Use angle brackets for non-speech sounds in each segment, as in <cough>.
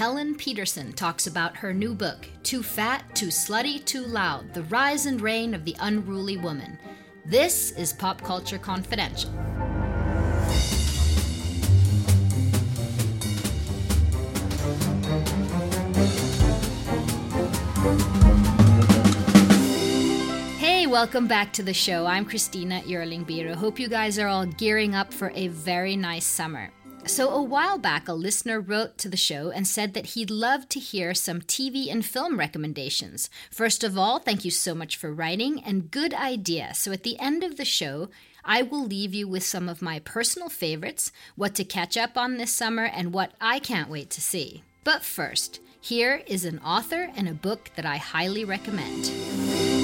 Helen Petersen talks about her new book, Too Fat, Too Slutty, Too Loud The Rise and Reign of the Unruly Woman. This is Pop Culture Confidential. Hey, welcome back to the show. I'm Christina Erling Hope you guys are all gearing up for a very nice summer. So, a while back, a listener wrote to the show and said that he'd love to hear some TV and film recommendations. First of all, thank you so much for writing and good idea. So, at the end of the show, I will leave you with some of my personal favorites, what to catch up on this summer, and what I can't wait to see. But first, here is an author and a book that I highly recommend.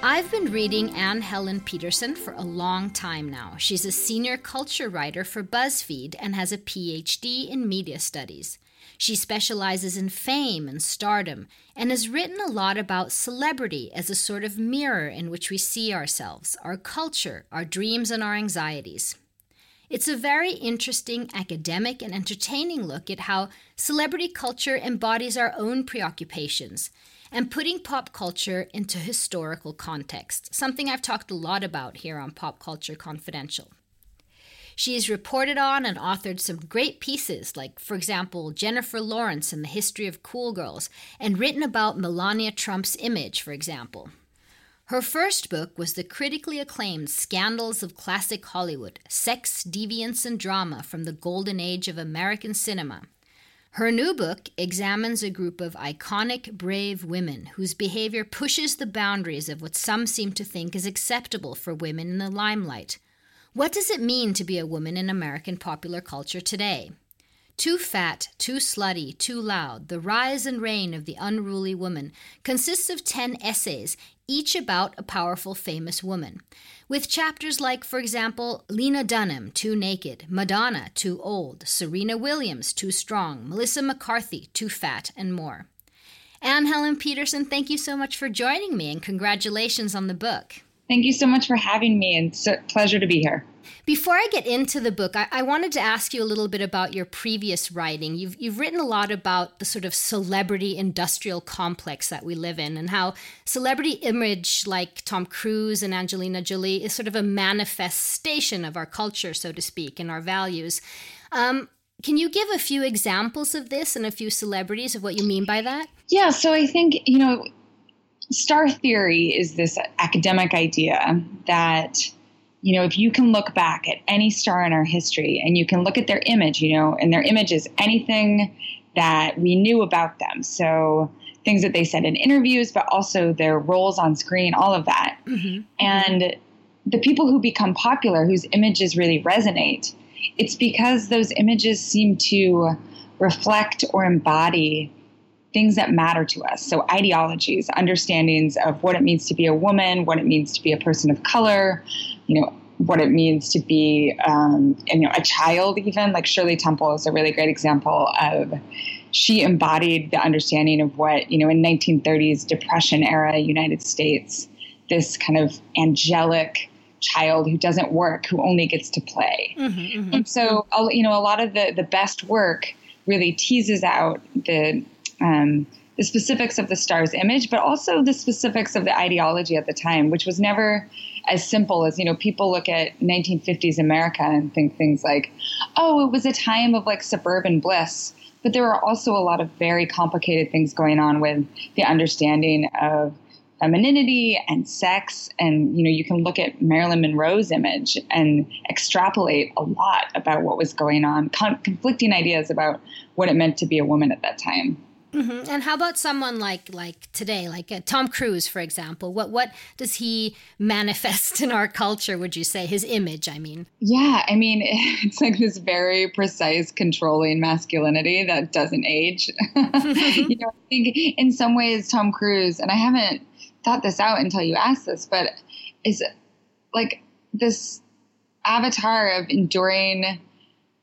I've been reading Anne Helen Petersen for a long time now. She's a senior culture writer for BuzzFeed and has a PhD in media studies. She specializes in fame and stardom and has written a lot about celebrity as a sort of mirror in which we see ourselves, our culture, our dreams, and our anxieties. It's a very interesting academic and entertaining look at how celebrity culture embodies our own preoccupations and putting pop culture into historical context, something I've talked a lot about here on Pop Culture Confidential. She has reported on and authored some great pieces, like, for example, Jennifer Lawrence and the History of Cool Girls, and written about Melania Trump's image, for example. Her first book was the critically acclaimed Scandals of Classic Hollywood Sex, Deviance, and Drama from the Golden Age of American Cinema. Her new book examines a group of iconic, brave women whose behavior pushes the boundaries of what some seem to think is acceptable for women in the limelight. What does it mean to be a woman in American popular culture today? Too Fat, Too Slutty, Too Loud The Rise and Reign of the Unruly Woman consists of 10 essays, each about a powerful, famous woman. With chapters like, for example, Lena Dunham, Too Naked, Madonna, Too Old, Serena Williams, Too Strong, Melissa McCarthy, Too Fat, and more. Anne Helen Petersen, thank you so much for joining me and congratulations on the book. Thank you so much for having me and it's a pleasure to be here. Before I get into the book, I, I, wanted to ask you a little bit about your previous writing. You've, you've written a lot about the sort of celebrity industrial complex that we live in and how celebrity image like Tom Cruise and Angelina Jolie is sort of a manifestation of our culture, so to speak, and our values. Um, can you give a few examples of this and a few celebrities of what you mean by that? Yeah, so I think, you know, star theory is this academic idea that you know, if you can look back at any star in our history and you can look at their image, you know, and their image is anything that we knew about them. So things that they said in interviews, but also their roles on screen, all of that. Mm-hmm. And the people who become popular, whose images really resonate, it's because those images seem to reflect or embody things that matter to us. So, ideologies, understandings of what it means to be a woman, what it means to be a person of color, you know, what it means to be, um, you know, a child. Even like Shirley Temple is a really great example of. She embodied the understanding of what you know in 1930s Depression era United States, this kind of angelic child who doesn't work, who only gets to play. Mm-hmm, mm-hmm. And so, you know, a lot of the the best work really teases out the um, the specifics of the star's image, but also the specifics of the ideology at the time, which was never as simple as you know people look at 1950s America and think things like, oh, it was a time of like suburban bliss. But there were also a lot of very complicated things going on with the understanding of femininity and sex and you know you can look at marilyn monroe's image and extrapolate a lot about what was going on con- conflicting ideas about what it meant to be a woman at that time Mm-hmm. And how about someone like like today, like uh, Tom Cruise, for example? What what does he <laughs> manifest in our culture? Would you say his image? I mean, yeah, I mean, <laughs> it's like this very precise, controlling masculinity that doesn't age. <laughs> you know, I think in some ways, Tom Cruise, and I haven't thought this out until you asked this, but is like this avatar of enduring,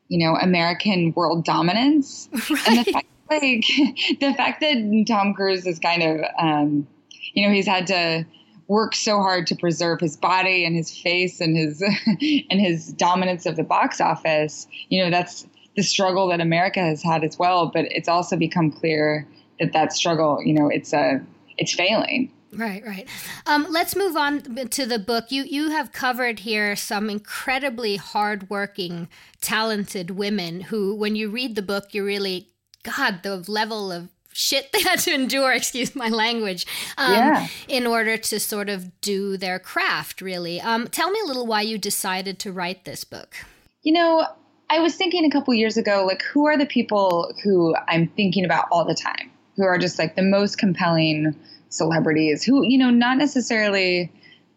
you know, American world dominance, right. and the fact like <laughs> the fact that Tom Cruise is kind of, um, you know, he's had to work so hard to preserve his body and his face and his <laughs> and his dominance of the box office. You know, that's the struggle that America has had as well. But it's also become clear that that struggle, you know, it's a it's failing. Right, right. Um, let's move on to the book. You you have covered here some incredibly hardworking, talented women who, when you read the book, you really, God, the level of shit <laughs> they had to endure, excuse my language, um, yeah. in order to sort of do their craft, really. Um, tell me a little why you decided to write this book. You know, I was thinking a couple years ago, like, who are the people who I'm thinking about all the time, who are just like the most compelling celebrities who, you know, not necessarily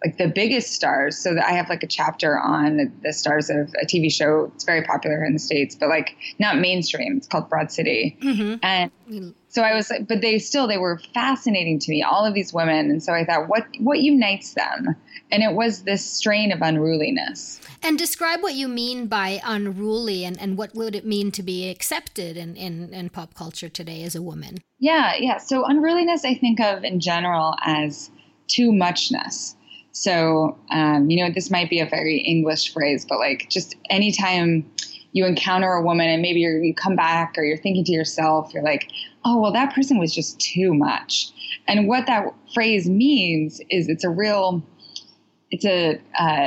like the biggest stars. So I have like a chapter on the stars of a TV show. It's very popular in the States, but like not mainstream. It's called Broad City. Mm-hmm. And so I was, but they still, they were fascinating to me, all of these women. And so I thought, what, what unites them? And it was this strain of unruliness. And describe what you mean by unruly and, and what would it mean to be accepted in, in, in pop culture today as a woman? Yeah, yeah. So unruliness I think of in general as too muchness. So, um, you know, this might be a very English phrase, but like just anytime you encounter a woman and maybe you come back or you're thinking to yourself, you're like, oh, well, that person was just too much. And what that phrase means is it's a real, it's a, uh,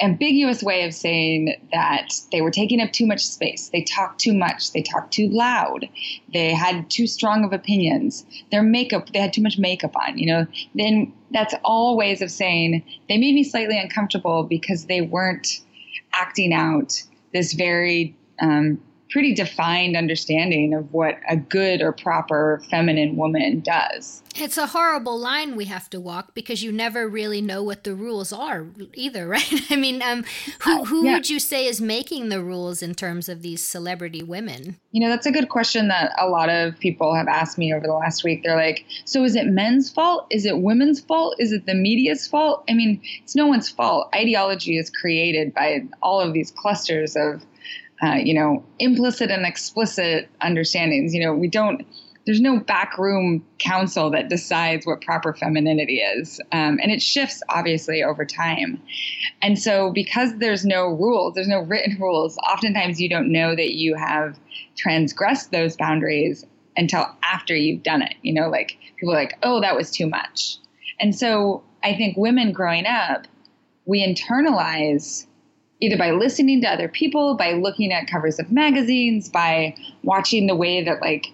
ambiguous way of saying that they were taking up too much space. They talked too much. They talked too loud. They had too strong of opinions. Their makeup, they had too much makeup on, you know. Then that's all ways of saying they made me slightly uncomfortable because they weren't acting out this very um, pretty defined understanding of what a good or proper feminine woman does. It's a horrible line we have to walk because you never really know what the rules are either, <laughs> right? I mean, um, who, uh, who yeah. would you say is making the rules in terms of these celebrity women? You know, that's a good question that a lot of people have asked me over the last week. They're like, so is it men's fault? Is it women's fault? Is it the media's fault? I mean, it's no one's fault. Ideology is created by all of these clusters of uh, you know, implicit and explicit understandings. You know, we don't, there's no backroom council that decides what proper femininity is. Um, and it shifts obviously over time. And so, because there's no rules, there's no written rules, oftentimes you don't know that you have transgressed those boundaries until after you've done it. You know, like people are like, oh, that was too much. And so, I think women growing up, we internalize either by listening to other people, by looking at covers of magazines, by watching the way that like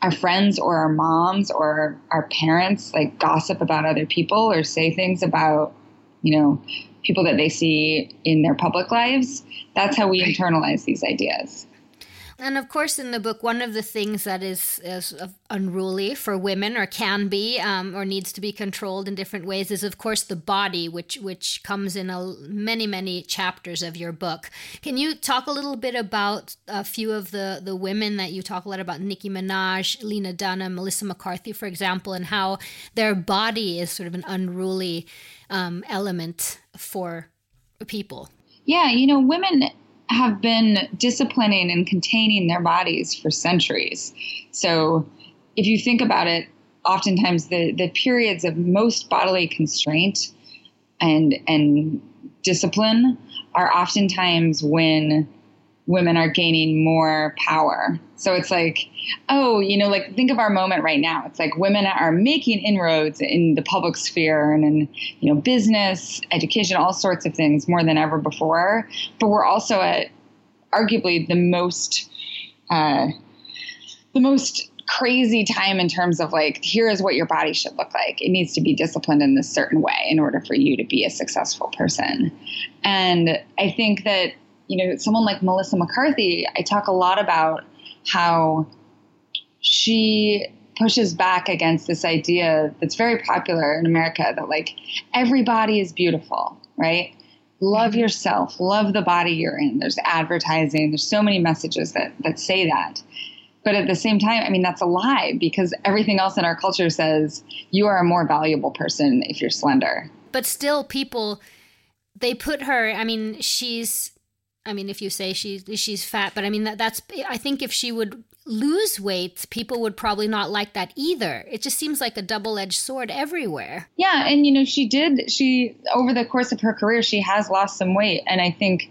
our friends or our moms or our parents like gossip about other people or say things about, you know, people that they see in their public lives. That's how we internalize these ideas. And of course, in the book, one of the things that is, is unruly for women, or can be, um, or needs to be controlled in different ways, is of course the body, which which comes in a, many many chapters of your book. Can you talk a little bit about a few of the the women that you talk a lot about? Nicki Minaj, Lena Dunham, Melissa McCarthy, for example, and how their body is sort of an unruly um, element for people. Yeah, you know, women have been disciplining and containing their bodies for centuries. So if you think about it, oftentimes the, the periods of most bodily constraint and and discipline are oftentimes when women are gaining more power. So it's like, oh, you know, like think of our moment right now. It's like women are making inroads in the public sphere and in, you know, business, education, all sorts of things more than ever before. But we're also at arguably the most, uh, the most crazy time in terms of like, here is what your body should look like. It needs to be disciplined in this certain way in order for you to be a successful person. And I think that you know, someone like Melissa McCarthy, I talk a lot about how she pushes back against this idea that's very popular in America that like everybody is beautiful, right? Love mm-hmm. yourself, love the body you're in. There's advertising, there's so many messages that that say that. But at the same time, I mean that's a lie because everything else in our culture says you are a more valuable person if you're slender. But still people they put her, I mean, she's I mean, if you say she's she's fat, but I mean that that's I think if she would lose weight, people would probably not like that either. It just seems like a double-edged sword everywhere. Yeah, and you know, she did she over the course of her career, she has lost some weight, and I think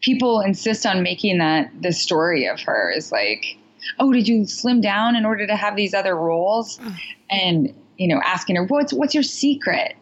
people insist on making that the story of her is like, oh, did you slim down in order to have these other roles? And you know, asking her, what's what's your secret?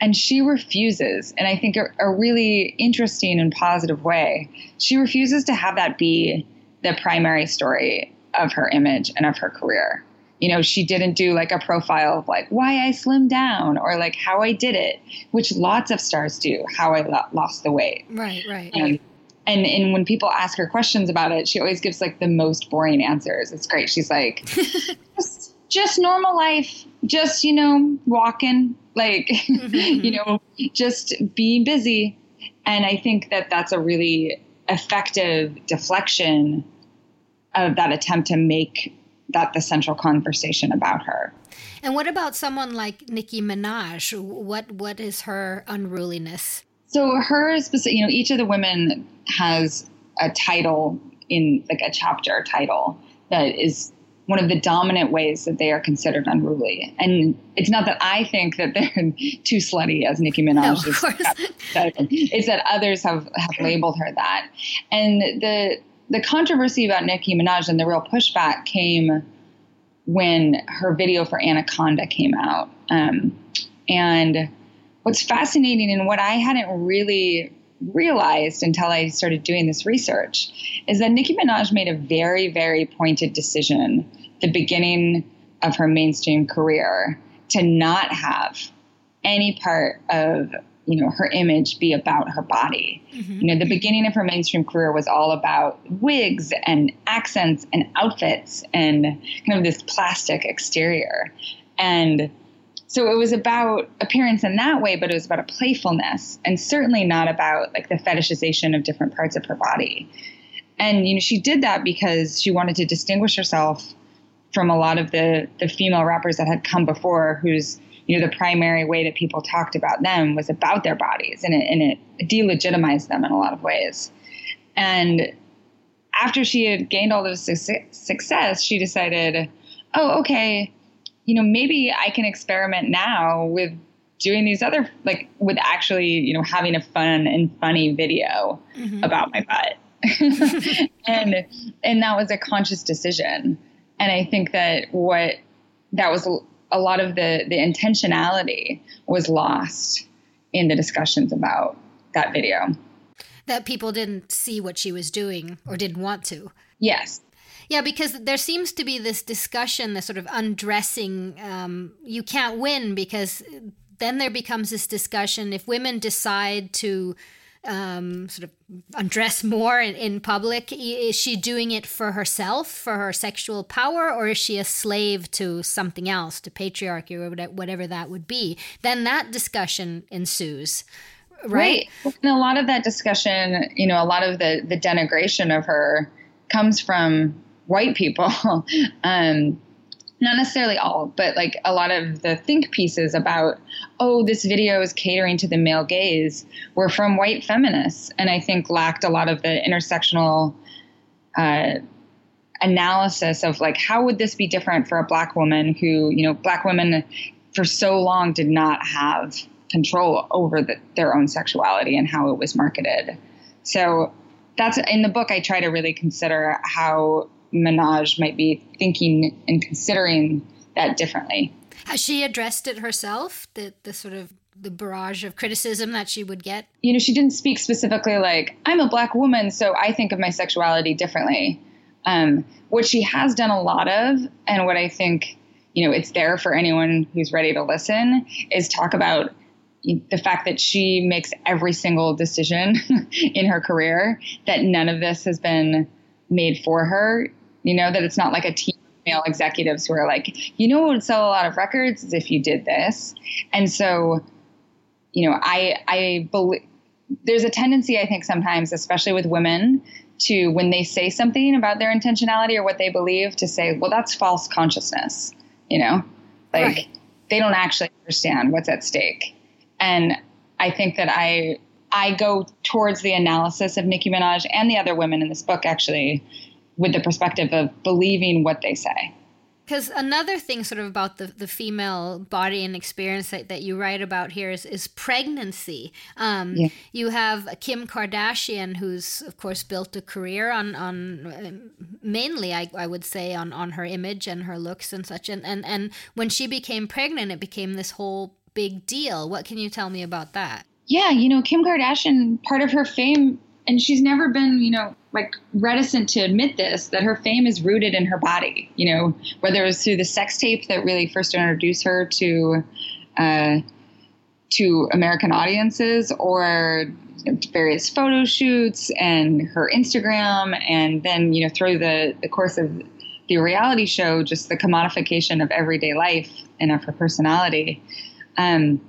And she refuses, and I think a, a really interesting and positive way. She refuses to have that be the primary story of her image and of her career. You know, she didn't do like a profile of like why I slimmed down or like how I did it, which lots of stars do, how I lo- lost the weight. Right, right. Um, and and when people ask her questions about it, she always gives like the most boring answers. It's great. She's like, <laughs> just, normal life, just you know, walking, like <laughs> mm-hmm. you know, just being busy. And I think that that's a really effective deflection of that attempt to make that the central conversation about her. And what about someone like Nicki Minaj? What what is her unruliness? So her specific, you know, each of the women has a title in like a chapter title that is one of the dominant ways that they are considered unruly. And it's not that I think that they're <laughs> too slutty as Nicki Minaj. No, course. <laughs> It's that others have, have labeled her that. And the the controversy about Nicki Minaj and the real pushback came when her video for Anaconda came out. Um, and what's fascinating and what I hadn't really realized until I started doing this research is that Nicki Minaj made a very, very pointed decision the beginning of her mainstream career to not have any part of you know her image be about her body. Mm-hmm. you know the beginning of her mainstream career was all about wigs and accents and outfits and kind of this plastic exterior. And so it was about appearance in that way but it was about a playfulness and certainly not about like the fetishization of different parts of her body. And you know she did that because she wanted to distinguish herself from a lot of the the female rappers that had come before whose you know, the primary way that people talked about them was about their bodies and it, and it delegitimized them in a lot of ways. And after she had gained all this success, she decided, oh, okay, you know, maybe I can experiment now with doing these other, like, with actually, you know, having a fun and funny video mm-hmm. about my butt. <laughs> and and that was a conscious decision. And I think that what that was a lot of the the intentionality was lost in the discussions about that video. That people didn't see what she was doing or didn't want to. Yes. Yeah, because there seems to be this discussion, this sort of undressing. Um, you can't win because then there becomes this discussion if women decide to um, sort of undress more in, in public? Is she doing it for herself, for her sexual power, or is she a slave to something else, to patriarchy or whatever that would be? Then that discussion ensues. Right? right. And a lot of that discussion, you know, a lot of the, the denigration of her comes from white people. <laughs> um, not necessarily all, but like a lot of the think pieces about, oh, this video is catering to the male gaze were from white feminists, and I think lacked a lot of the intersectional uh, analysis of like how would this be different for a black woman who, you know, black women for so long did not have control over the, their own sexuality and how it was marketed. So that's in the book. I try to really consider how Minaj might be thinking and considering that differently. Has she addressed it herself? The the sort of the barrage of criticism that she would get? You know, she didn't speak specifically like, I'm a black woman, so I think of my sexuality differently. Um, what she has done a lot of, and what I think, you know, it's there for anyone who's ready to listen, is talk about the fact that she makes every single decision <laughs> in her career, that none of this has been made for her you know, that it's not like a team of male executives who are like, you know what would sell a lot of records is if you did this. And so, you know, I I believe there's a tendency I think sometimes, especially with women, to when they say something about their intentionality or what they believe, to say, well, that's false consciousness. You know, like right. they don't actually understand what's at stake. And I think that I I go towards the analysis of Nicki Minaj and the other women in this book actually with the perspective of believing what they say. because another thing sort of about the, the female body and experience that, that you write about here is, is pregnancy um, yeah. you have kim kardashian who's of course built a career on, on mainly I, I would say on, on her image and her looks and such and, and, and when she became pregnant it became this whole big deal what can you tell me about that yeah you know kim kardashian part of her fame and she's never been, you know, like reticent to admit this that her fame is rooted in her body. You know, whether it was through the sex tape that really first introduced her to uh, to American audiences, or various photo shoots and her Instagram, and then you know through the the course of the reality show, just the commodification of everyday life and of her personality. Um,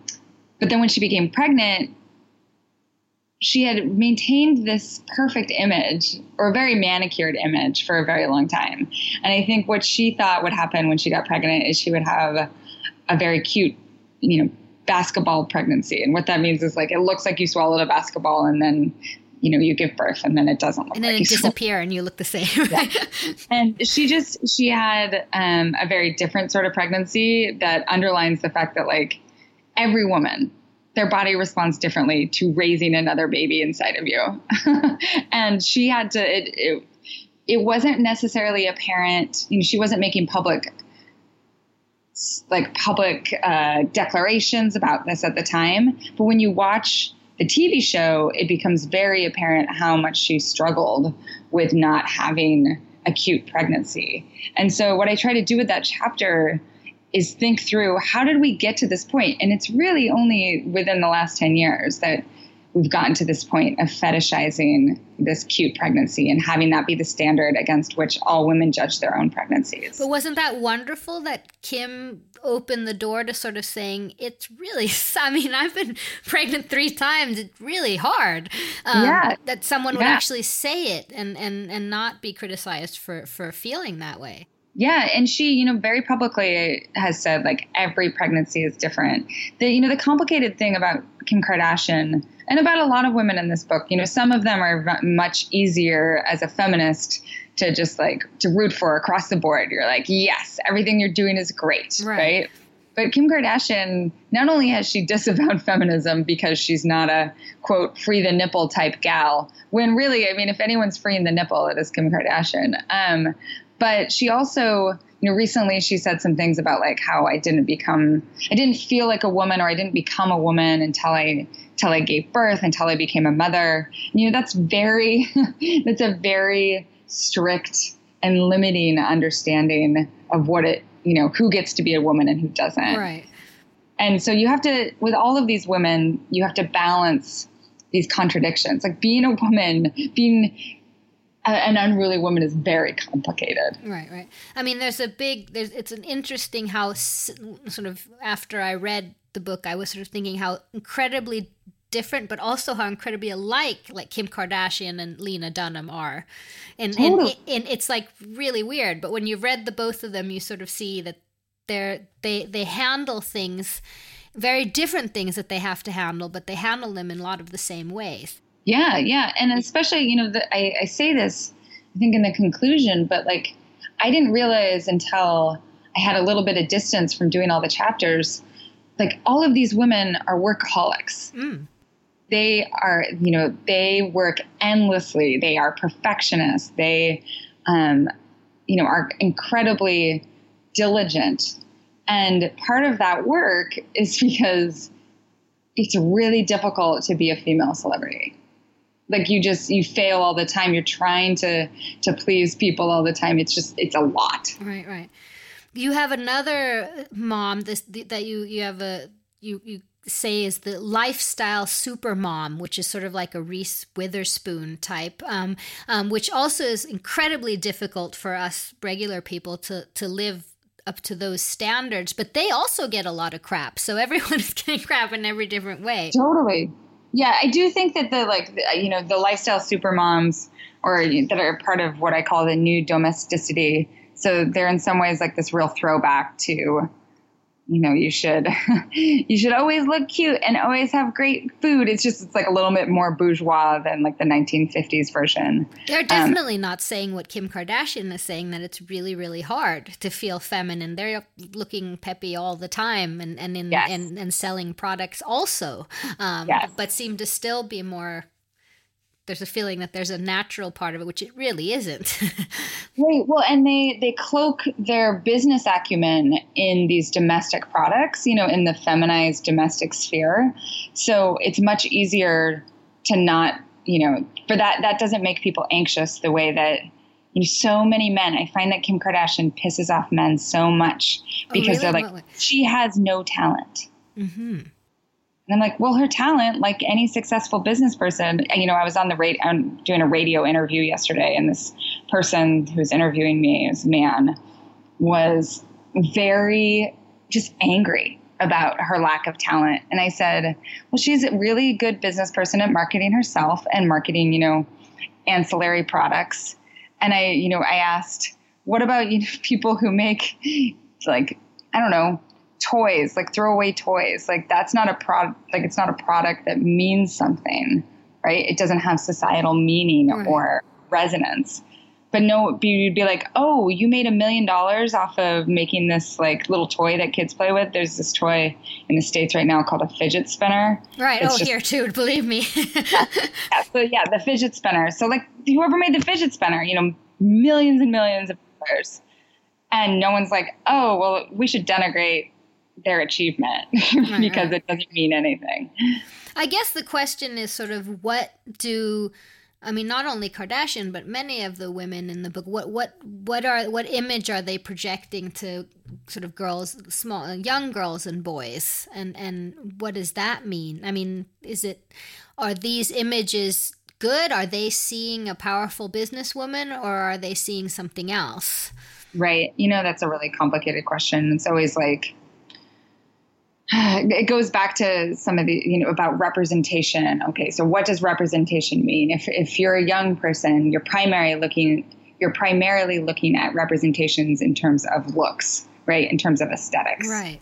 but then when she became pregnant, she had maintained this perfect image or a very manicured image for a very long time. And I think what she thought would happen when she got pregnant is she would have a, a very cute, you know, basketball pregnancy. And what that means is like it looks like you swallowed a basketball and then you know you give birth and then it doesn't look and then like it disappear and you look the same <laughs> yeah. <laughs> and she just she had um, a very different sort of pregnancy that underlines the fact that like every woman their body responds differently to raising another baby inside of you. <laughs> and she had to, it, it, it, wasn't necessarily apparent, you know, she wasn't making public, like public uh, declarations about this at the time. But when you watch the TV show, it becomes very apparent how much she struggled with not having acute pregnancy. And so, what I try to do with that chapter is think through how did we get to this point? And it's really only within the last 10 years that we've gotten to this point of fetishizing this cute pregnancy and having that be the standard against which all women judge their own pregnancies. But wasn't that wonderful that Kim opened the door to sort of saying, it's really, <laughs> I mean, I've been pregnant three times. It's really hard. Um, yeah. That someone would actually say it and, and, and not be criticized for, for feeling that way. Yeah, and she, you know, very publicly has said like every pregnancy is different. The you know the complicated thing about Kim Kardashian and about a lot of women in this book, you know, some of them are much easier as a feminist to just like to root for across the board. You're like, yes, everything you're doing is great, right? right? But Kim Kardashian, not only has she <laughs> disavowed feminism because she's not a quote free the nipple type gal, when really, I mean, if anyone's freeing the nipple, it is Kim Kardashian. Um, but she also, you know, recently she said some things about like how I didn't become, I didn't feel like a woman or I didn't become a woman until I, until I gave birth, until I became a mother. And, you know, that's very, <laughs> that's a very strict and limiting understanding of what it, you know, who gets to be a woman and who doesn't. Right. And so you have to, with all of these women, you have to balance these contradictions. Like being a woman, being an unruly woman is very complicated. Right, right. I mean, there's a big, there's, it's an interesting how, sort of, after I read the book, I was sort of thinking how incredibly different, but also how incredibly alike, like Kim Kardashian and Lena Dunham are. And, totally. and, and it's like really weird. But when you read the both of them, you sort of see that they're, they, they handle things, very different things that they have to handle, but they handle them in a lot of the same ways. Yeah, yeah, and especially you know the, I, I say this I think in the conclusion, but like I didn't realize until I had a little bit of distance from doing all the chapters, like all of these women are workaholics. Mm. They are, you know, they work endlessly. They are perfectionists. They, um, you know, are incredibly diligent. And part of that work is <laughs> because it's really difficult to be a female celebrity like you just you fail all the time. You're trying to to please people all the time. It's just it's a lot. Right right. You have another mom this that you you have a you you say is the lifestyle super mom, which is sort of like a Reese Witherspoon type, um, um, which also is incredibly difficult for us regular people to to live up to those standards. But they also get a lot of crap, so everyone <laughs> is getting crap in every different way. Totally, yeah, I do think that the like the, you know the lifestyle super moms or that are part of what I call the new domesticity. So they're in some ways like this real throwback to you know you should <laughs> you should always look cute and always have great food it's just it's like a little bit more bourgeois than like the 1950s version they're um, definitely um, not saying what kim kardashian is saying that it's really really hard to feel feminine they're looking peppy all the time and and in, yes. and, and selling products also um, yes. but seem to still be more there's a feeling that there's a natural part of it, which it really isn't. <laughs> right. Well, and they they cloak their business acumen in these domestic products, you know, in the feminized domestic sphere. So it's much easier to not, you know, for that that doesn't make people anxious the way that you know, so many men. I find that Kim Kardashian pisses off men so much oh, because oh, really? they're like, she has no talent. Mm-hmm. And I'm like, well, her talent, like any successful business person, you know, I was on the radio, I'm doing a radio interview yesterday, and this person who's interviewing me, this man, was very just angry about her lack of talent. And I said, well, she's a really good business person at marketing herself and marketing, you know, ancillary products. And I, you know, I asked, what about you know, <laughs> people who make like, I don't know, toys, like throwaway toys. Like that's not a product. Like it's not a product that means something, right? It doesn't have societal meaning right. or resonance. But no, you'd be like, oh, you made a million dollars off of making this like little toy that kids play with. There's this toy in the states right now called a fidget spinner. Right. It's oh, just, here too. Believe me. <laughs> yeah. So yeah, the fidget spinner. So like whoever made the fidget spinner, you know, millions and millions of dollars, and no one's like, oh, well, we should denigrate their achievement <laughs> right, because right. it doesn't mean anything. I guess the question is sort of what do I mean not only Kardashian but many of the women in the book what what what are what image are they projecting to sort of girls small young girls and boys and and what does that mean? I mean is it are these images good? Are they seeing a powerful businesswoman or are they seeing something else? Right. You know, that's a really complicated question. It's always like, <sighs> it goes back to some of the you know about representation. Okay so what does representation mean? If if you're a young person you're primarily looking you're primarily looking at representations in terms of looks right? In terms of aesthetics. Right.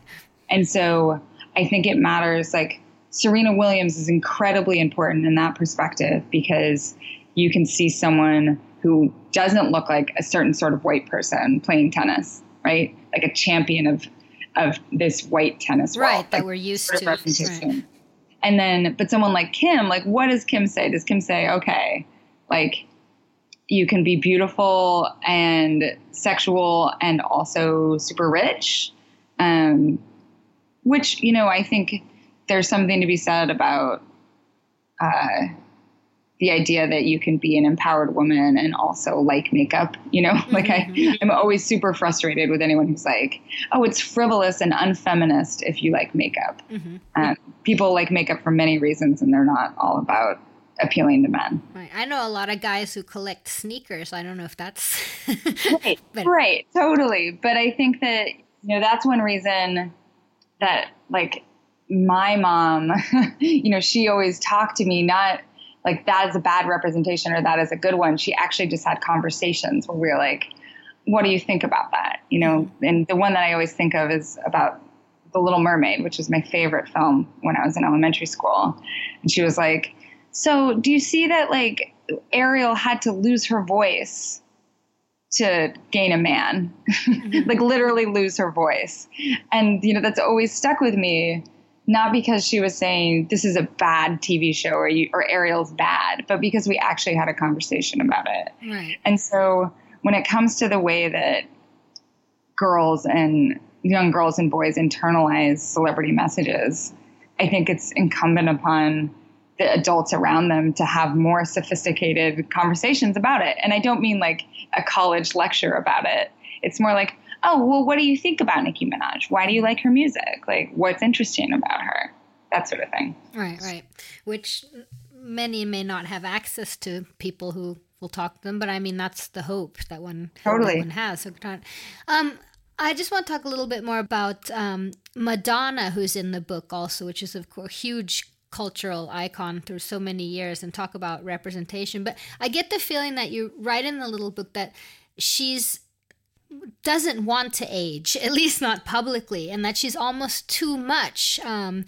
And so i think it matters like serena williams is incredibly important in that perspective because you can see someone who doesn't look like a certain sort of white person playing tennis right? Like a champion of of this white tennis right world, that like, we're used to. Right. and then but someone like kim like what does kim say? Does kim say okay like you can be beautiful and sexual and also super rich? Um, which you know i think there's something to be said about uh, the idea that you can be an empowered woman and also like makeup you know mm-hmm. <laughs> like i mm-hmm. i'm always super frustrated with anyone who's like oh it's frivolous and unfeminist if you like makeup mm-hmm. um, people like makeup for many reasons and they're not all about appealing to men right. i know a lot of guys who collect sneakers i don't know if that's <laughs> right but- right totally but i think that you know that's one reason that like my mom <laughs> you know she always talked to me not like that is a bad representation or that is a good one. She actually just had conversations where we were like, what do you think about that? You know, and the one that I always think of is about The Little Mermaid, which was my favorite film when I was in elementary school. And she was like, so do you see that like Ariel had to lose her voice to gain a man, <laughs> mm-hmm. like literally lose her voice. And, you know, that's always stuck with me not because she was saying this is a bad TV show or you, or Ariel's bad, but because we actually had a conversation about it. Right. And so when it comes to the way that girls and young girls and boys internalize celebrity messages, I think it's incumbent upon the adults around them to have more sophisticated conversations about it. And I don't mean like a college lecture about it. It's more like, oh, well, what do you think about Nicki Minaj? Why do you like her music? Like, what's interesting about her? That sort of thing. Right, right. Which many may not have access to people who will talk to them, but I mean, that's the hope that one, totally. that one has. So, um, I just want to talk a little bit more about um, Madonna, who's in the book also, which is, of course, a huge cultural icon through so many years and talk about representation. But I get the feeling that you write in the little book that she's doesn't want to age, <laughs> at least not publicly, and that she's almost too much. Um,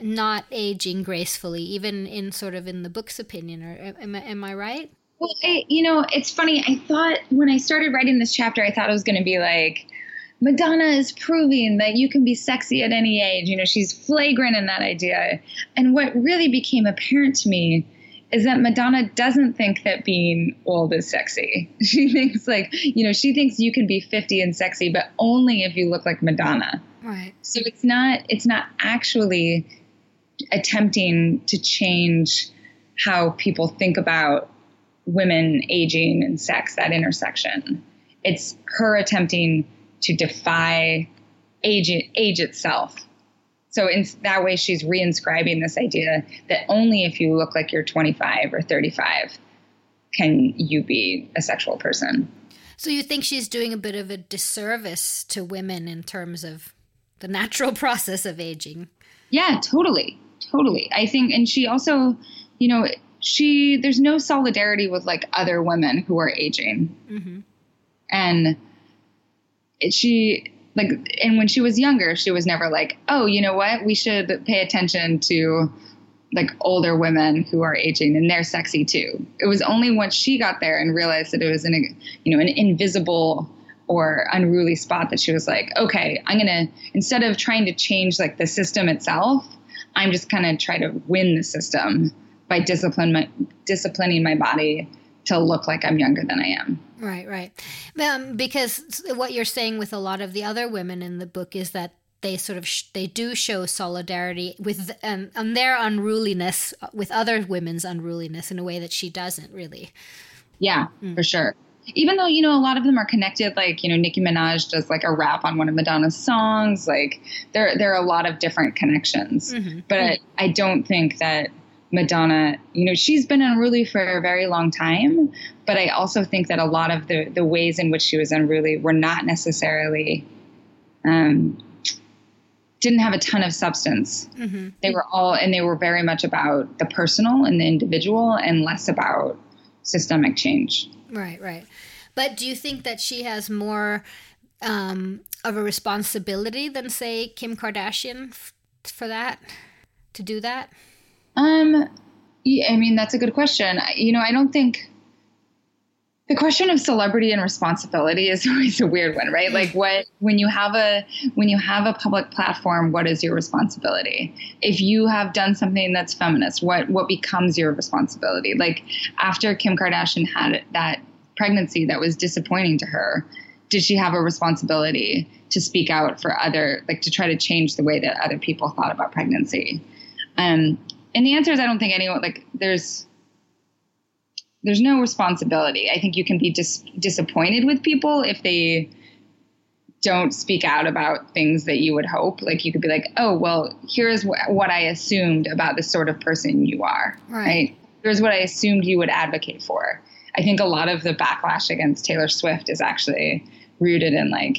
not aging gracefully, even in sort of in the book's opinion. Or am, am I right? Well, I, you know, it's funny. I thought when I started writing this chapter, I thought it was going to be like, Madonna is proving that you can be sexy at any age. You know, she's flagrant in that idea. And what really became apparent to me is that Madonna doesn't think that being old is sexy. <laughs> She thinks like, you know, she thinks you can be 50 and sexy, but only if you look like Madonna. Right. So it's not it's not actually attempting to change how people think about women aging and sex, that intersection. It's her attempting to defy age, age itself. So in that way, she's reinscribing this idea that only if you look like you're 25 or 35 can you be a sexual person. So you think she's doing a bit of a disservice to women in terms of the natural <laughs> process of aging? Yeah, totally. Totally. I think, and she also, you know, she, there's no solidarity with like other women who are aging. Mm-hmm. And she, like, and when she was younger, she was never like, oh, you know what? We should pay attention to like older women who are aging and they're sexy too. It was only once she got there and realized that it was an, you know, an invisible or unruly spot that she was like, okay, I'm to, instead of trying to change like the system itself, I'm just of try to win the system by discipline my, disciplining my body to look like I'm younger than I am. Right, right. Um, because what you're saying with a lot of the other women in the book is that they sort of sh- they do show solidarity with um, and their unruliness with other women's unruliness in a way that she doesn't really. Yeah, mm. for sure even though you know a lot of them are connected like you know nicki minaj does like a rap on one of madonna's songs like there there are a lot of different connections mm-hmm. but mm-hmm. I, I don't think that madonna you know she's been unruly for a very long time but i also think that a lot of the the ways in which she was unruly were not necessarily um didn't have a ton of substance. Mm-hmm. They were all, and they were very much about the personal and the individual and less about systemic change. Right, right. But do you think that she has more um, of a responsibility than, say, Kim Kardashian f- for that, to do that? Um, I mean, that's a good question. You know, I don't think the question of celebrity and responsibility is <laughs> always a weird one right? Like what when you have a when you have a public platform what is your responsibility? If you have done something that's feminist what what becomes your responsibility? Like after kim kardashian had that pregnancy that was disappointing to her did she have a responsibility to speak out for other like to try to change the way that other people thought about pregnancy? Um and the answer is i don't think anyone like there's there's no responsibility. I think you can be dis- disappointed with people if they don't speak out about things that you would hope. Like you could be like, oh, well, here's wh- what I assumed about the sort of person you are. Right. right. Here's what I assumed you would advocate for. I think a lot of the backlash against Taylor Swift is actually rooted in like,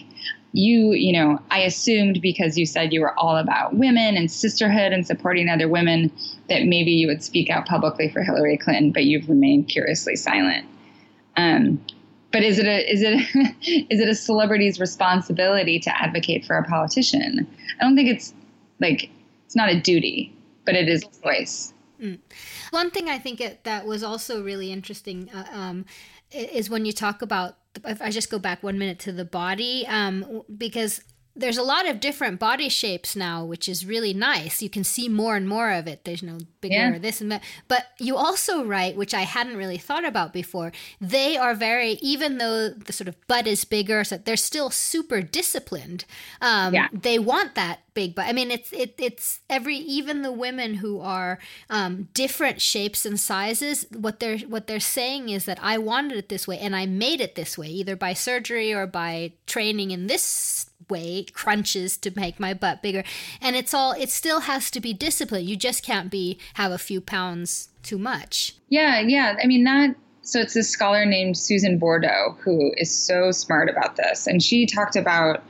you, you know, I assumed because you said you were all about women and sisterhood and supporting other women that maybe you would speak out publicly for Hillary Clinton, but you've remained curiously silent. Um, but is it a is it a, <laughs> is it a celebrity's responsibility to advocate for a politician? I don't think it's like it's not a duty, but it is a choice. Mm. One thing I think it, that was also really interesting uh, um, is when you talk about if I just go back one minute to the body, um, because there's a lot of different body shapes now, which is really nice. You can see more and more of it. There's no bigger yeah. this and that. But you also write, which I hadn't really thought about before, they are very, even though the sort of butt is bigger, so they're still super disciplined. Um, yeah. They want that big butt. I mean, it's it, it's every even the women who are um, different shapes and sizes. What they're what they're saying is that I wanted it this way and I made it this way, either by surgery or by training in this way crunches to make my butt bigger. And it's all it still has to be discipline you just can't be have a few pounds too much. Yeah yeah. I mean that so it's this scholar named susan bordo who is so smart about this. And she talked about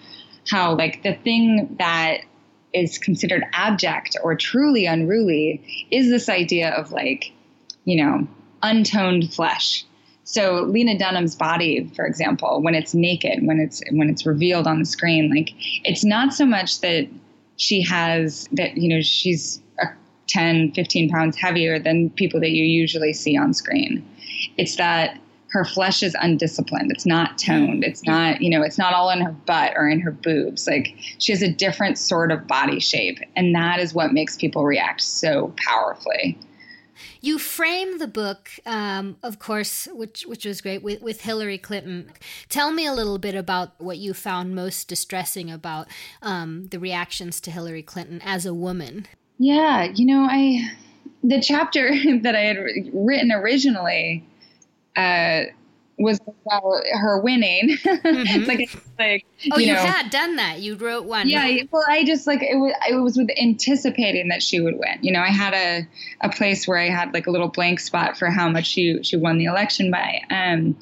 how like the thing that is considered abject or truly unruly is this idea of like you know untoned flesh so Lena Dunham's body, for example, when it's naked, when it's when it's revealed on the screen, like it's not so much that she has that you know she's 10, 15 pounds heavier than people that you usually see on screen. It's that her flesh is undisciplined. It's not toned. It's not, you know, it's not all in her butt or in her boobs. Like she has a different sort of body shape. And that is what makes people react so powerfully. You frame the book, um, of course, which which was great with, with Hillary Clinton. Tell me a little bit about what you found most distressing about um, the reactions to Hillary Clinton as a woman. Yeah, you know, I the chapter <laughs> that I had written originally uh, was about her winning. <laughs> Mm-hmm. like, like oh, you, you know, had done that. You wrote one. Yeah. Well, I just like it was. It was with anticipating that she would win. You know, I had a a place where I had like a little blank spot for how much she she won the election by. Um,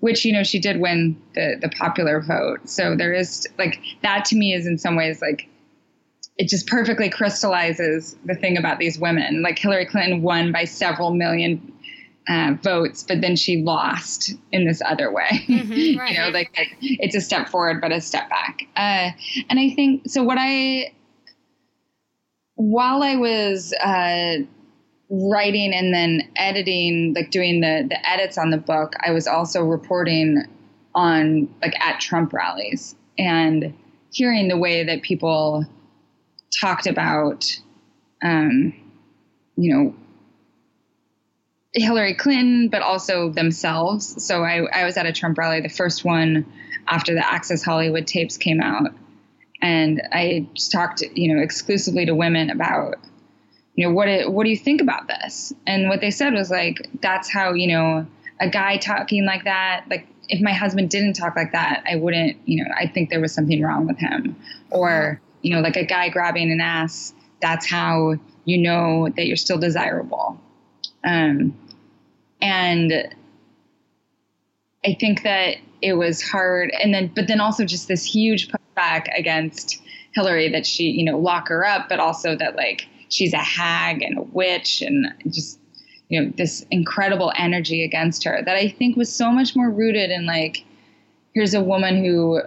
which you know she did win the the popular vote. So there is like that to me is in some ways like it just perfectly crystallizes the thing about these women. Like Hillary Clinton won by several million uh, votes, but then she lost in this other way. Mm-hmm, <laughs> right. you know, like, like, it's a step forward, but a step back. Uh, and I think so. What I, while I was uh, writing and then editing, like doing the the edits on the book, I was also reporting on like at Trump rallies and hearing the way that people talked about, um, you know, Hillary Clinton, but also themselves. So I, I was at a Trump rally, the first one after the Access Hollywood tapes came out. And I talked, you know, exclusively to women about, you know, what it, what do you think about this? And what they said was like, that's how, you know, a guy talking like that, like if my husband didn't talk like that, I wouldn't, you know, I think there was something wrong with him. Or, you know, like a guy grabbing an ass, that's how you know that you're still desirable. Um, and I think that it was hard. And then, but then also just this huge pushback against Hillary that she, you know, lock her up, but also that like she's a hag and a witch and just, you know, this incredible energy against her that I think was so much more rooted in like, here's a woman who,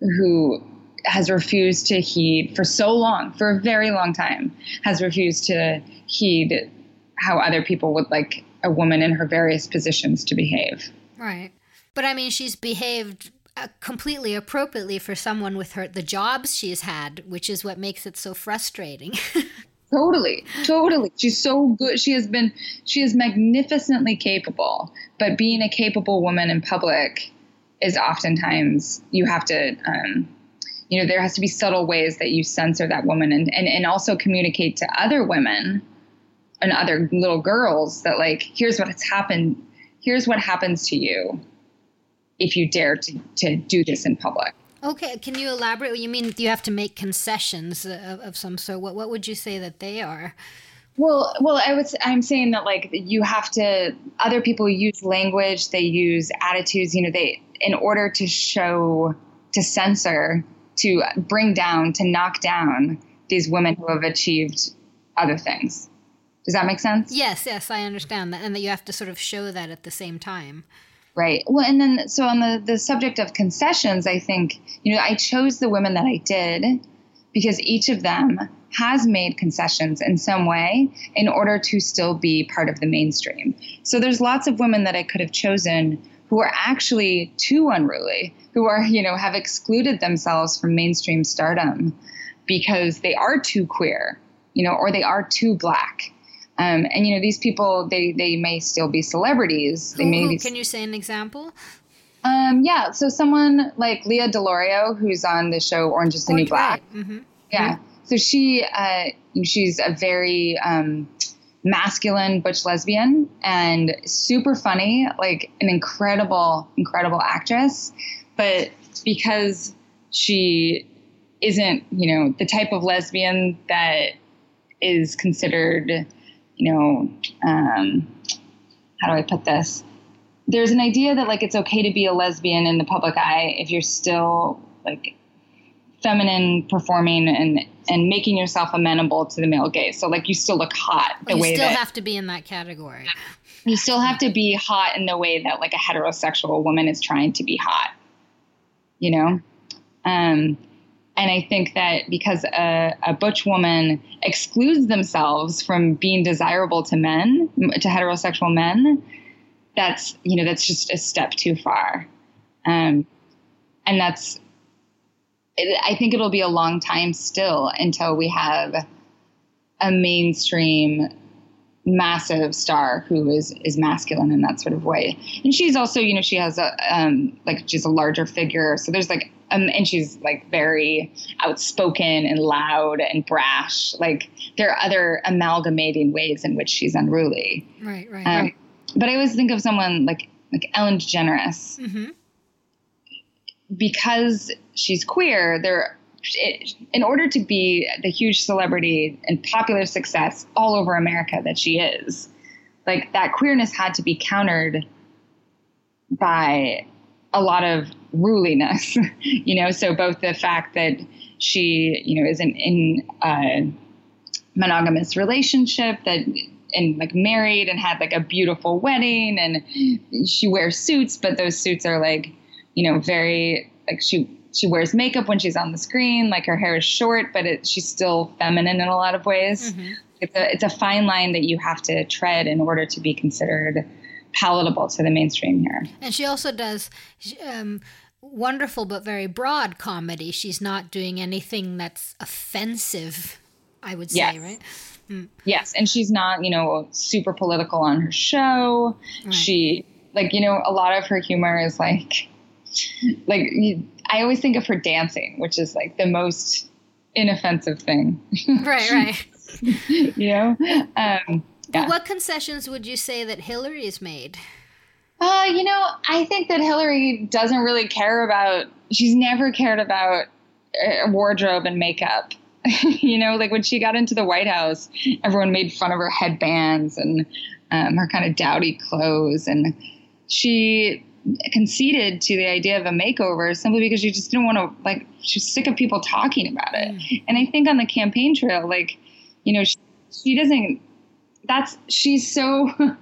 who has refused to heed for so long, for a very long time, has refused to heed how other people would like a woman in her various positions to behave. Right. But I mean, she's behaved uh, completely appropriately for someone with her the jobs she's had, which is what makes it so frustrating. <laughs> totally. Totally. She's so good. She has been she is magnificently capable, but being a capable woman in public is oftentimes you have to um, you know there has to be subtle ways that you censor that woman and, and, and also communicate to other women and other little girls that like here's what's happened here's what happens to you if you dare to, to do this in public okay can you elaborate you mean you have to make concessions of, of some sort what, what would you say that they are well, well, I was. I'm saying that like you have to. Other people use language. They use attitudes. You know, they in order to show, to censor, to bring down, to knock down these women who have achieved other things. Does that make sense? Yes, yes, I understand that. And that you have to sort of show that at the same time. Right. Well, and then, so on the, the subject of concessions, I think, you know, I chose the women that I did because each of them has made concessions in some way in order to still be part of the mainstream. So there's lots of women that I could have chosen who are actually too unruly, who are, you know, have excluded themselves from mainstream stardom because they are too queer, you know, or they are too black um, and you know, these people they they may still be celebrities. They may be, can you say an example? Um, yeah, so someone like Lea DeLaria, who's on the show Orange Is the New Black. Mm-hmm. Yeah, mm-hmm. so she uh, she's a very um, masculine butch lesbian and super funny, like an incredible incredible actress. But because she isn't, you know, the type of lesbian that is considered you know, um, how do I put this? There's an idea that like it's okay to be a lesbian in the public eye if you're still like feminine performing and and making yourself amenable to the male gaze. So like you still look hot the you way still that, have to be in that category. you still have to be hot in the way that like a heterosexual woman is trying to be hot. You know? Um, and I think that because a, a, butch woman excludes themselves from being desirable to men, to heterosexual men, that's you know that's just a step too far, um, and that's. I think it'll be a long time still until we have a mainstream massive star who is is masculine in that sort of way and she's also you know she has a um like she's a larger figure so there's like um and she's like very outspoken and loud and brash like there are other amalgamating ways in which she's unruly right right, um, right. but i always think of someone like like ellen degeneres mm-hmm. because she's queer there it, in order to be the huge celebrity and popular success all over America that she is, like that queerness had to be countered by a lot of ruliness, <laughs> you know. So both the fact that she, you know, is in, in a monogamous relationship that and like married and had like a beautiful wedding and she wears suits, but those suits are like, you know, very like she she wears makeup when she's on the screen. Like her hair is short, but it, she's still feminine in a lot of ways. Mm-hmm. It's a it's a fine line that you have to tread in order to be considered palatable to the mainstream here. And she also does. Um, wonderful but very broad comedy. She's not doing anything that's offensive, I would say, yes. right? Mm. Yes, and she's not, you know, super political on her show. Right. She like, you know, a lot of her humor is like like I always think of her dancing, which is like the most inoffensive thing. Right, right. <laughs> you know? Um, yeah. what concessions would you say that Hillary's made? Uh, you know, I think that Hillary doesn't really care about, she's never cared about uh, wardrobe and makeup. <laughs> you know, like when she got into the White House, everyone made fun of her headbands and um, her kind of dowdy clothes. And she conceded to the idea of a makeover simply because she just didn't want to like she's sick of people talking about it mm. and i think on the campaign trail like you know she, she doesn't that's she's so <laughs>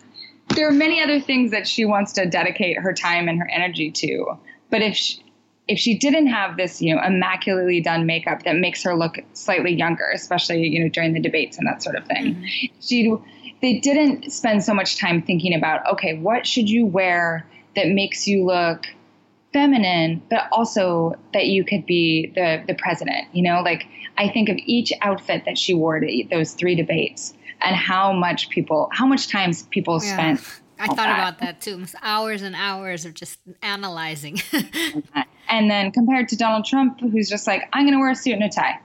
there are many other things that she wants to dedicate her time and her energy to but if she, if she didn't have this you know immaculately done makeup that makes her look slightly younger especially you know during the debates and that sort of thing mm-hmm. she they didn't spend so much time thinking about okay what should you wear that makes you look feminine, but also that you could be the the president. You know, like I think of each outfit that she wore to those three debates and how much people, how much time people yeah. spent. I thought that. about that too. Hours and hours of just analyzing. <laughs> and then compared to Donald Trump, who's just like, I'm going to wear a suit and a tie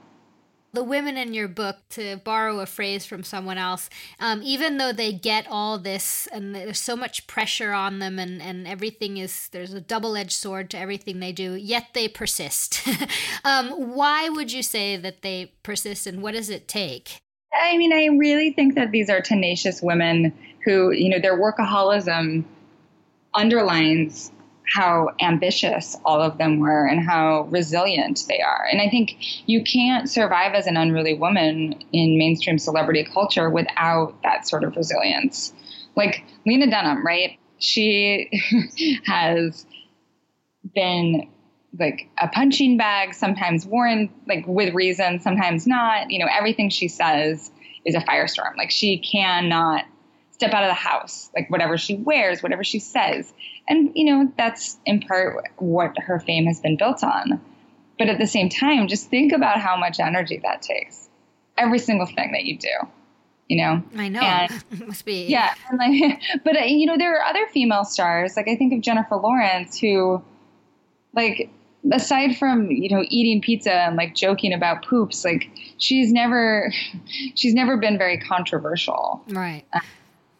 the women in your book, to borrow a phrase from someone else, um, even though they get all this and there's so much pressure on them and, and everything is, there's a double edged sword to everything they do, yet they persist. <laughs> um, why would you say that they persist and what does it take? I mean, I really think that these are tenacious women who, you know, their workaholism underlines how ambitious all of them were and how resilient they are. And I think you can't survive as an unruly woman in mainstream celebrity culture without that sort of resilience. Like Lena Dunham, right? She <laughs> has been like a punching bag, sometimes worn like with reason, sometimes not. You know, everything she says is a firestorm. Like she cannot step out of the house, like whatever she wears, whatever she says. And, you know, that's in part what her fame has been built on. But at the same time, just think about how much energy that takes. Every single thing that you do, you know? I know. And, it <laughs> must be. Yeah. And like, <laughs> but, uh, you know, there are other female stars. Like, I think of Jennifer Lawrence, who, like, aside from you know eating pizza and like joking about poops like she's never she's never been very controversial right uh,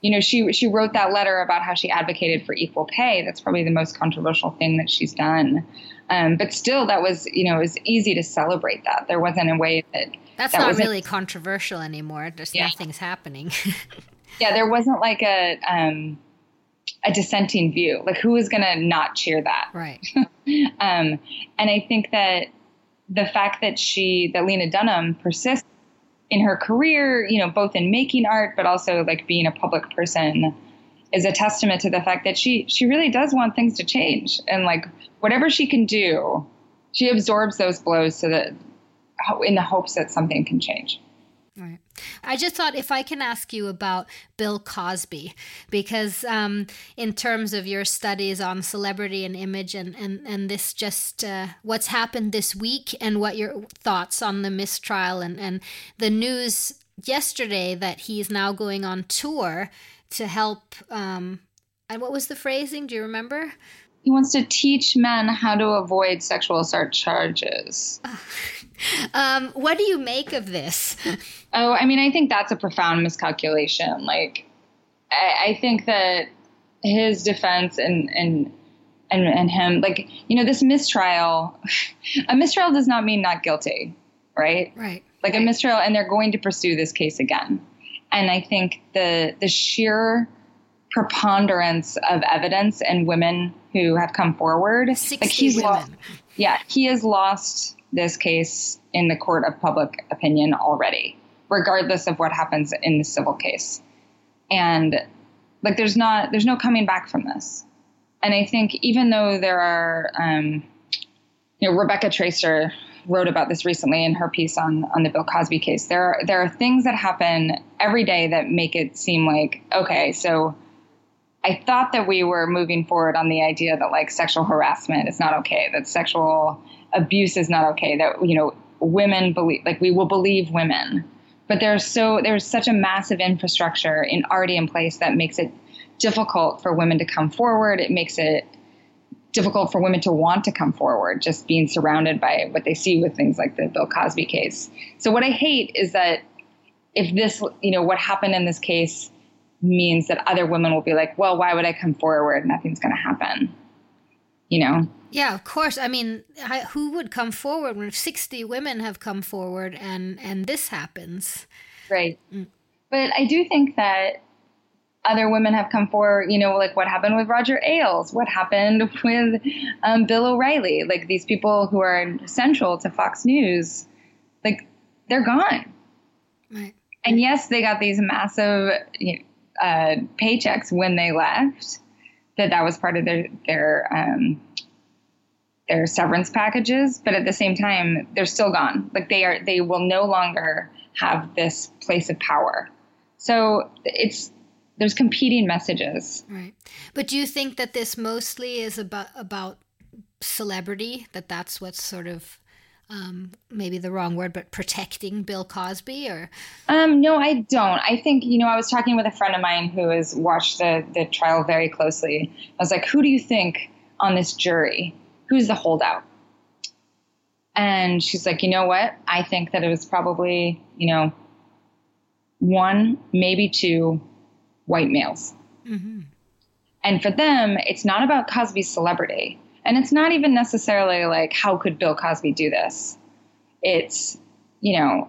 you know, she she wrote that letter about how she advocated for equal pay. That's probably the most controversial thing that she's done. Um, but still, that was you know it was easy to celebrate that. There wasn't a way that that's that not really controversial anymore. Just yeah. nothing's happening. <laughs> yeah, there wasn't like a um, a dissenting view. Like who is going to not cheer that? Right. <laughs> um, and I think that the fact that she that Lena Dunham persists in her career, you know, both in making art, but also like being a public person, is a testament to the fact that she she really does want things to change and like whatever she can do she absorbs those blows so that in the hopes that something can change Right. I just thought if I can ask you about Bill Cosby, because um, in terms of your studies on celebrity and image, and and and this just uh, what's happened this week, and what your thoughts on the mistrial, and and the news yesterday that he's now going on tour to help. Um, and what was the phrasing? Do you remember? He wants to teach men how to avoid sexual assault charges. <laughs> <laughs> um, what do you make of this? Oh, I mean, I think that's a profound miscalculation. Like, I, I think that his defense and and and and him, like, you know, this mistrial, <laughs> a mistrial does not mean not guilty, right? Right. Like a mistrial, and they're going to pursue this case again. And I think the the sheer preponderance of evidence and women who have come forward, like he's women. lost, yeah, he has lost this case in the court of public opinion already, regardless of what happens in the civil case. And like, there's not, there's no coming back from this. And I think even though there are, um, you know, Rebecca Traister wrote about this recently in her piece on on the Bill Cosby case. There are, there are things that happen every day that make it seem like okay, so I thought that we were moving forward on the idea that like sexual harassment is not okay, that sexual abuse is not okay, that you know women believe like we will believe women. But there's so there's such a massive infrastructure in already in place that makes it difficult for women to come forward. It makes it difficult for women to want to come forward, just being surrounded by what they see with things like the Bill Cosby case. So what I hate is that if this, you know, what happened in this case means that other women will be like, well, why would I come forward? Nothing's going to happen. You know? Yeah, of course. I mean, who would come forward when 60 women have come forward and and this happens? Right. Mm. But I do think that other women have come forward, you know, like what happened with Roger Ailes, what happened with um, Bill O'Reilly, like these people who are central to Fox News, like they're gone. Right. And yes, they got these massive you know, uh, paychecks when they left. That that was part of their their um, their severance packages, but at the same time, they're still gone. Like they are, they will no longer have this place of power. So it's there's competing messages. Right. But do you think that this mostly is about about celebrity? That that's what's sort of um, maybe the wrong word, but protecting Bill Cosby or? Um, no, I don't. I think, you know, I was talking with a friend of mine who has watched the, the trial very closely. I was like, who do you think on this jury? Who's the holdout? And she's like, you know what? I think that it was probably, you know, one, maybe two white males. Mm-hmm. And for them, it's not about Cosby's celebrity. And it's not even necessarily like, how could Bill Cosby do this? It's, you know,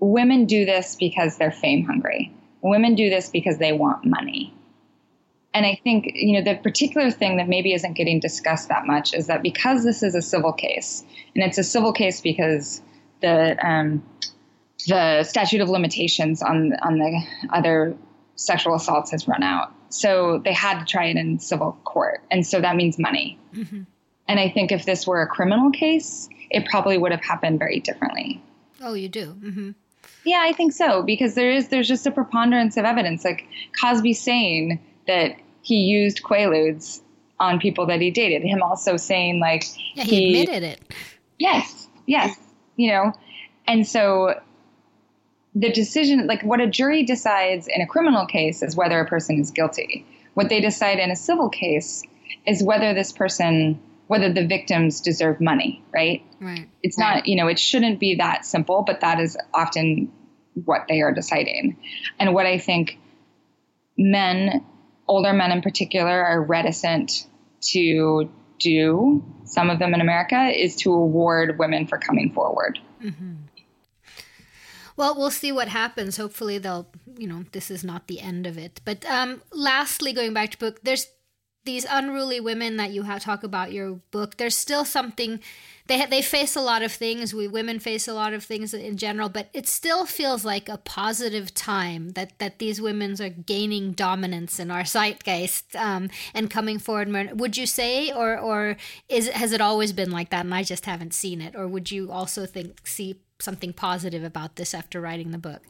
women do this because they're fame hungry. Women do this because they want money. And I think, you know, the particular thing that maybe isn't getting discussed that much is that because this is a civil case, and it's a civil case because the um, the statute of limitations on on the other sexual assaults has run out. So they had to try it in civil court. And so that means money. Mm-hmm. And I think if this were a criminal case, it probably would have happened very differently. Oh, you do? Mm-hmm. Yeah, I think so because there is there's just a preponderance of evidence. Like Cosby saying that he used quaaludes on people that he dated. Him also saying like yeah, he, he admitted it. Yes, yes, you know, and so the decision, like what a jury decides in a criminal case, is whether a person is guilty. What they decide in a civil case is whether this person, whether the victims deserve money, right? Right. It's right. not, you know, it shouldn't be that simple, but that is often what they are deciding. And what I think men, older men in particular, are reticent to do, some of them in America, is to award women for coming forward. Mm-hmm. Well, we'll see what happens. Hopefully, they'll, you know, this is not the end of it. But um, lastly, going back to book, there's these unruly women that you talk about your book, there's still something they they face a lot of things. We women face a lot of things in general, but it still feels like a positive time that that these women are gaining dominance in our zeitgeist um, and coming forward. Would you say, or or is has it always been like that, and I just haven't seen it, or would you also think see something positive about this after writing the book?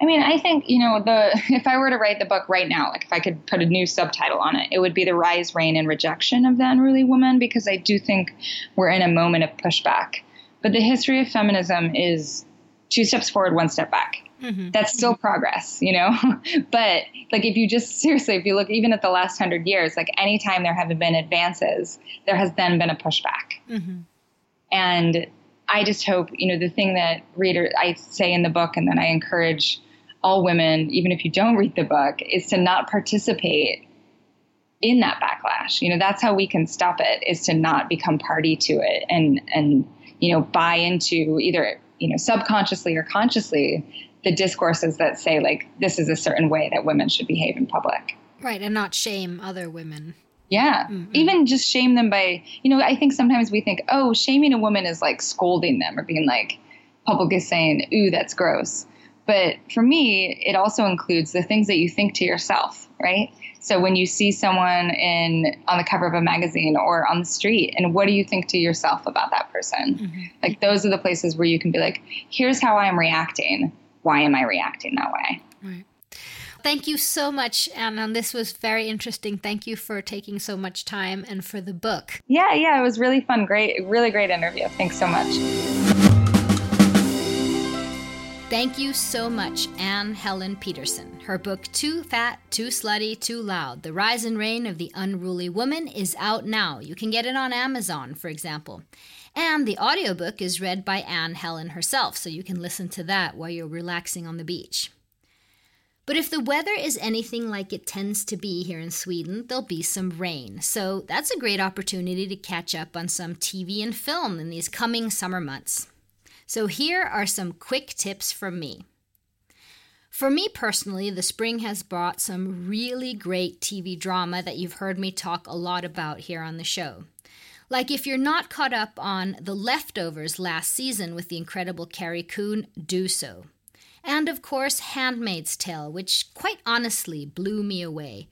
I mean, I think, you know, the <laughs> if I were to write the book right now, like if I could put a new subtitle on it, it would be The Rise, Reign, and Rejection of the Unruly Woman, because I do think we're in a moment of pushback. But the history of feminism is two steps forward, one step back. Mm-hmm. That's still mm-hmm. progress, you know? <laughs> but like if you just <laughs> seriously, if you look even at the last hundred years, like anytime there haven't been advances, there has then been a pushback. Mm-hmm. And I just hope, you know, the thing that reader I say in the book and then I encourage all women, even if you don't read the book, is to not participate in that backlash. You know, that's how we can stop it is to not become party to it and and you know, buy into either, you know, subconsciously or consciously the discourses that say like this is a certain way that women should behave in public. Right, and not shame other women. Yeah. Mm-hmm. Even just shame them by, you know, I think sometimes we think, oh, shaming a woman is like scolding them or being like public is saying, ooh, that's gross. But for me, it also includes the things that you think to yourself, right? So when you see someone in on the cover of a magazine or on the street, and what do you think to yourself about that person? Mm-hmm. Like those are the places where you can be like, here's how I'm reacting. Why am I reacting that way? Right. Thank you so much, Anna. This was very interesting. Thank you for taking so much time and for the book. Yeah, yeah, it was really fun. Great, really great interview. Thanks so much. Thank you so much, Anne Helen Petersen. Her book, Too Fat, Too Slutty, Too Loud The Rise and Reign of the Unruly Woman, is out now. You can get it on Amazon, for example. And the audiobook is read by Anne Helen herself, so you can listen to that while you're relaxing on the beach. But if the weather is anything like it tends to be here in Sweden, there'll be some rain. So that's a great opportunity to catch up on some TV and film in these coming summer months. So here are some quick tips from me. For me personally, the spring has brought some really great TV drama that you've heard me talk a lot about here on the show. Like if you're not caught up on The Leftovers last season with the incredible Carrie Coon, do so. And of course, Handmaid's Tale, which quite honestly blew me away.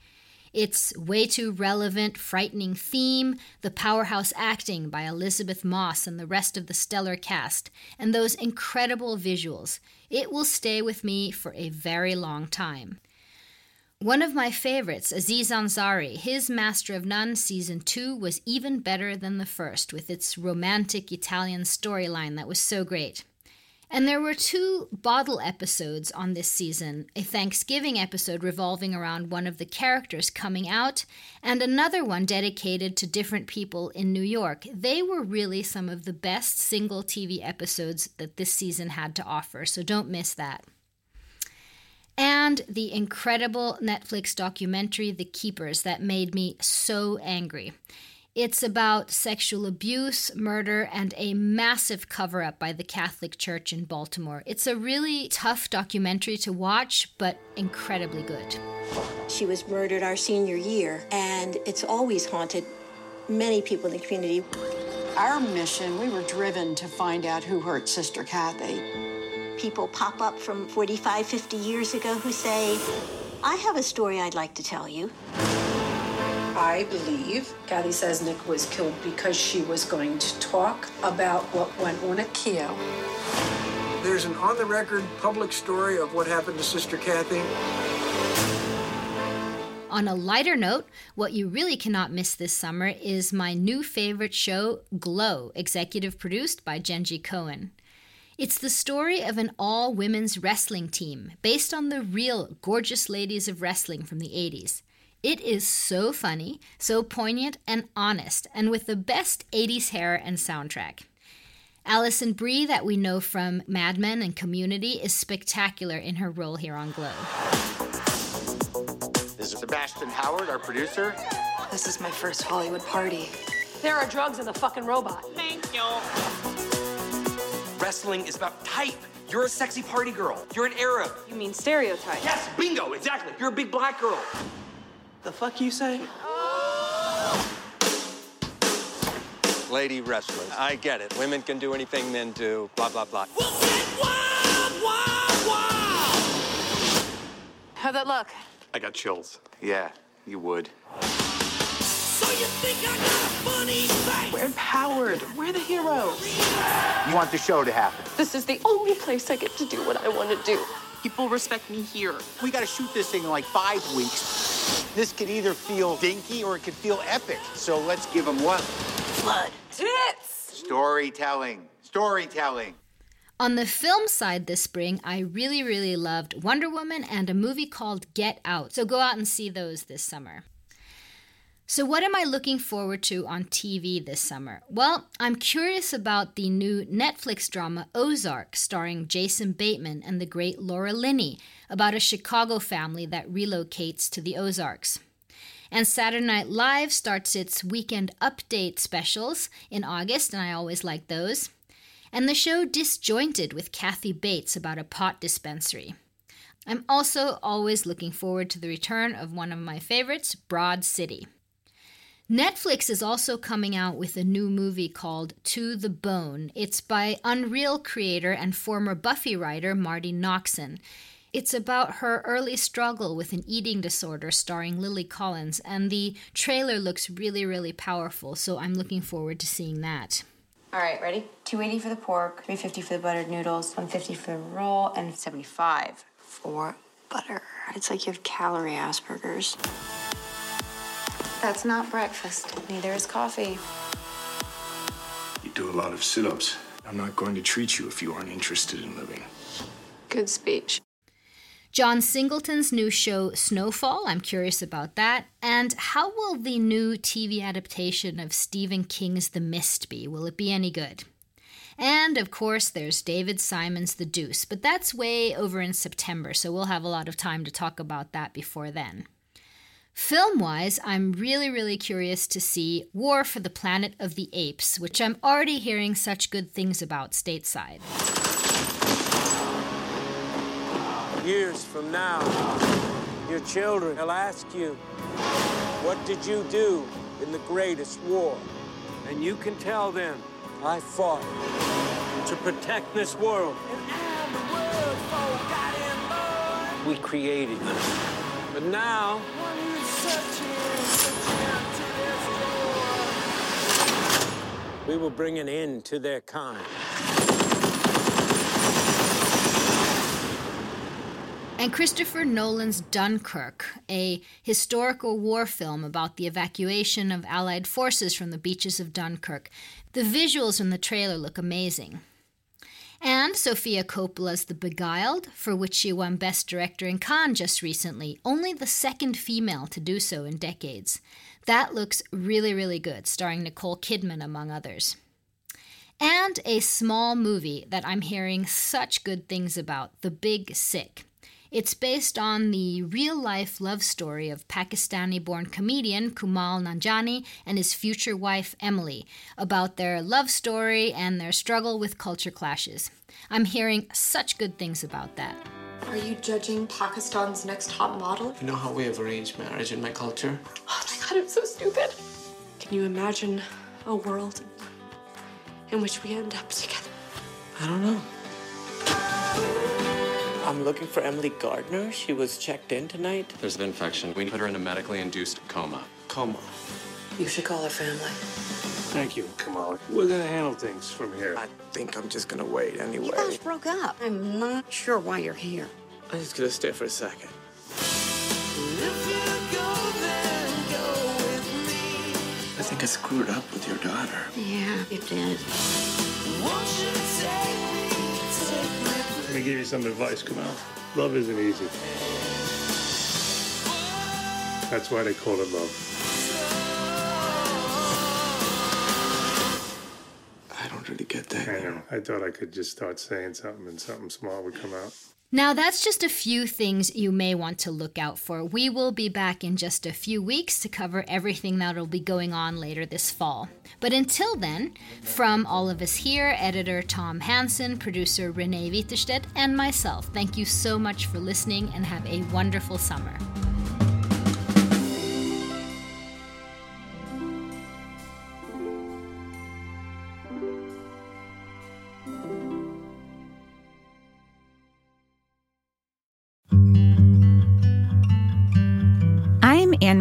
Its way too relevant, frightening theme, the powerhouse acting by Elisabeth Moss and the rest of the stellar cast, and those incredible visuals. It will stay with me for a very long time. One of my favorites, Aziz Ansari, his Master of None season 2 was even better than the first, with its romantic Italian storyline that was so great. And there were two bottle episodes on this season a Thanksgiving episode revolving around one of the characters coming out, and another one dedicated to different people in New York. They were really some of the best single TV episodes that this season had to offer, so don't miss that. And the incredible Netflix documentary, The Keepers, that made me so angry. It's about sexual abuse, murder, and a massive cover up by the Catholic Church in Baltimore. It's a really tough documentary to watch, but incredibly good. She was murdered our senior year, and it's always haunted many people in the community. Our mission, we were driven to find out who hurt Sister Kathy. People pop up from 45, 50 years ago who say, I have a story I'd like to tell you. I believe Cathy Cesnik was killed because she was going to talk about what went on at Keough. There's an on the record public story of what happened to Sister Kathy. On a lighter note, what you really cannot miss this summer is my new favorite show, Glow, executive produced by Jenji Kohan. It's the story of an all women's wrestling team based on the real gorgeous ladies of wrestling from the 80s. It is so funny, so poignant and honest, and with the best 80s hair and soundtrack. Alison Brie, that we know from Mad Men and Community, is spectacular in her role here on Glow. This is Sebastian Howard, our producer. This is my first Hollywood party. There are drugs in the fucking robot. Thank you. Wrestling is about type. You're a sexy party girl. You're an Arab. You mean stereotype? Yes, bingo, exactly. You're a big black girl. The fuck you say? Oh. Lady wrestlers. I get it. Women can do anything men do, blah, blah, blah. How'd that look? I got chills. Yeah, you would. We're empowered. We're the heroes. You want the show to happen. This is the only place I get to do what I want to do. People respect me here. We gotta shoot this thing in like five weeks. This could either feel dinky or it could feel epic. So let's give them what? Blood. Tits! Storytelling. Storytelling. On the film side this spring, I really, really loved Wonder Woman and a movie called Get Out. So go out and see those this summer. So, what am I looking forward to on TV this summer? Well, I'm curious about the new Netflix drama Ozark, starring Jason Bateman and the great Laura Linney, about a Chicago family that relocates to the Ozarks. And Saturday Night Live starts its weekend update specials in August, and I always like those. And the show Disjointed with Kathy Bates about a pot dispensary. I'm also always looking forward to the return of one of my favorites, Broad City. Netflix is also coming out with a new movie called To the Bone. It's by Unreal creator and former Buffy writer Marti Noxon. It's about her early struggle with an eating disorder starring Lily Collins, and the trailer looks really, really powerful, so I'm looking forward to seeing that. All right, ready? 280 for the pork, 350 for the buttered noodles, 150 for the roll, and 75 for butter. It's like you have calorie Asperger's. That's not breakfast. Neither is coffee. You do a lot of sit ups. I'm not going to treat you if you aren't interested in living. Good speech. John Singleton's new show Snowfall, I'm curious about that. And how will the new TV adaptation of Stephen King's The Mist be? Will it be any good? And of course, there's David Simon's The Deuce, but that's way over in September, so we'll have a lot of time to talk about that before then. Film wise, I'm really, really curious to see War for the Planet of the Apes, which I'm already hearing such good things about stateside. Years from now, your children will ask you, What did you do in the greatest war? And you can tell them, I fought to protect this world. We created this. But now, we will bring an end to their kind. And Christopher Nolan's Dunkirk, a historical war film about the evacuation of Allied forces from the beaches of Dunkirk. The visuals in the trailer look amazing. And Sofia Coppola's The Beguiled, for which she won Best Director in Cannes just recently, only the second female to do so in decades. That looks really, really good, starring Nicole Kidman, among others. And a small movie that I'm hearing such good things about The Big Sick. It's based on the real life love story of Pakistani born comedian Kumail Nanjiani and his future wife Emily about their love story and their struggle with culture clashes. I'm hearing such good things about that. Are you judging Pakistan's next top model? You know how we have arranged marriage in my culture? Oh my god, I'm so stupid. Can you imagine a world in which we end up together? I don't know. I'm looking for Emily Gardner. She was checked in tonight. There's an infection. We put her in a medically induced coma. Coma. You should call her family. Thank you, Kamala. We're gonna handle things from here. I think I'm just gonna wait anyway. You guys broke up. I'm not sure why you're here. I'm just gonna stay for a second. I think I screwed up with your daughter. Yeah, you did. Let me give you some advice, Kumail. Love isn't easy. That's why they call it love. I don't really get that. I know. I thought I could just start saying something and something smart would come out. Now, that's just a few things you may want to look out for. We will be back in just a few weeks to cover everything that'll be going on later this fall. But until then, from all of us here, editor Tom Hansen, producer Renee Witterstedt, and myself, thank you so much for listening and have a wonderful summer.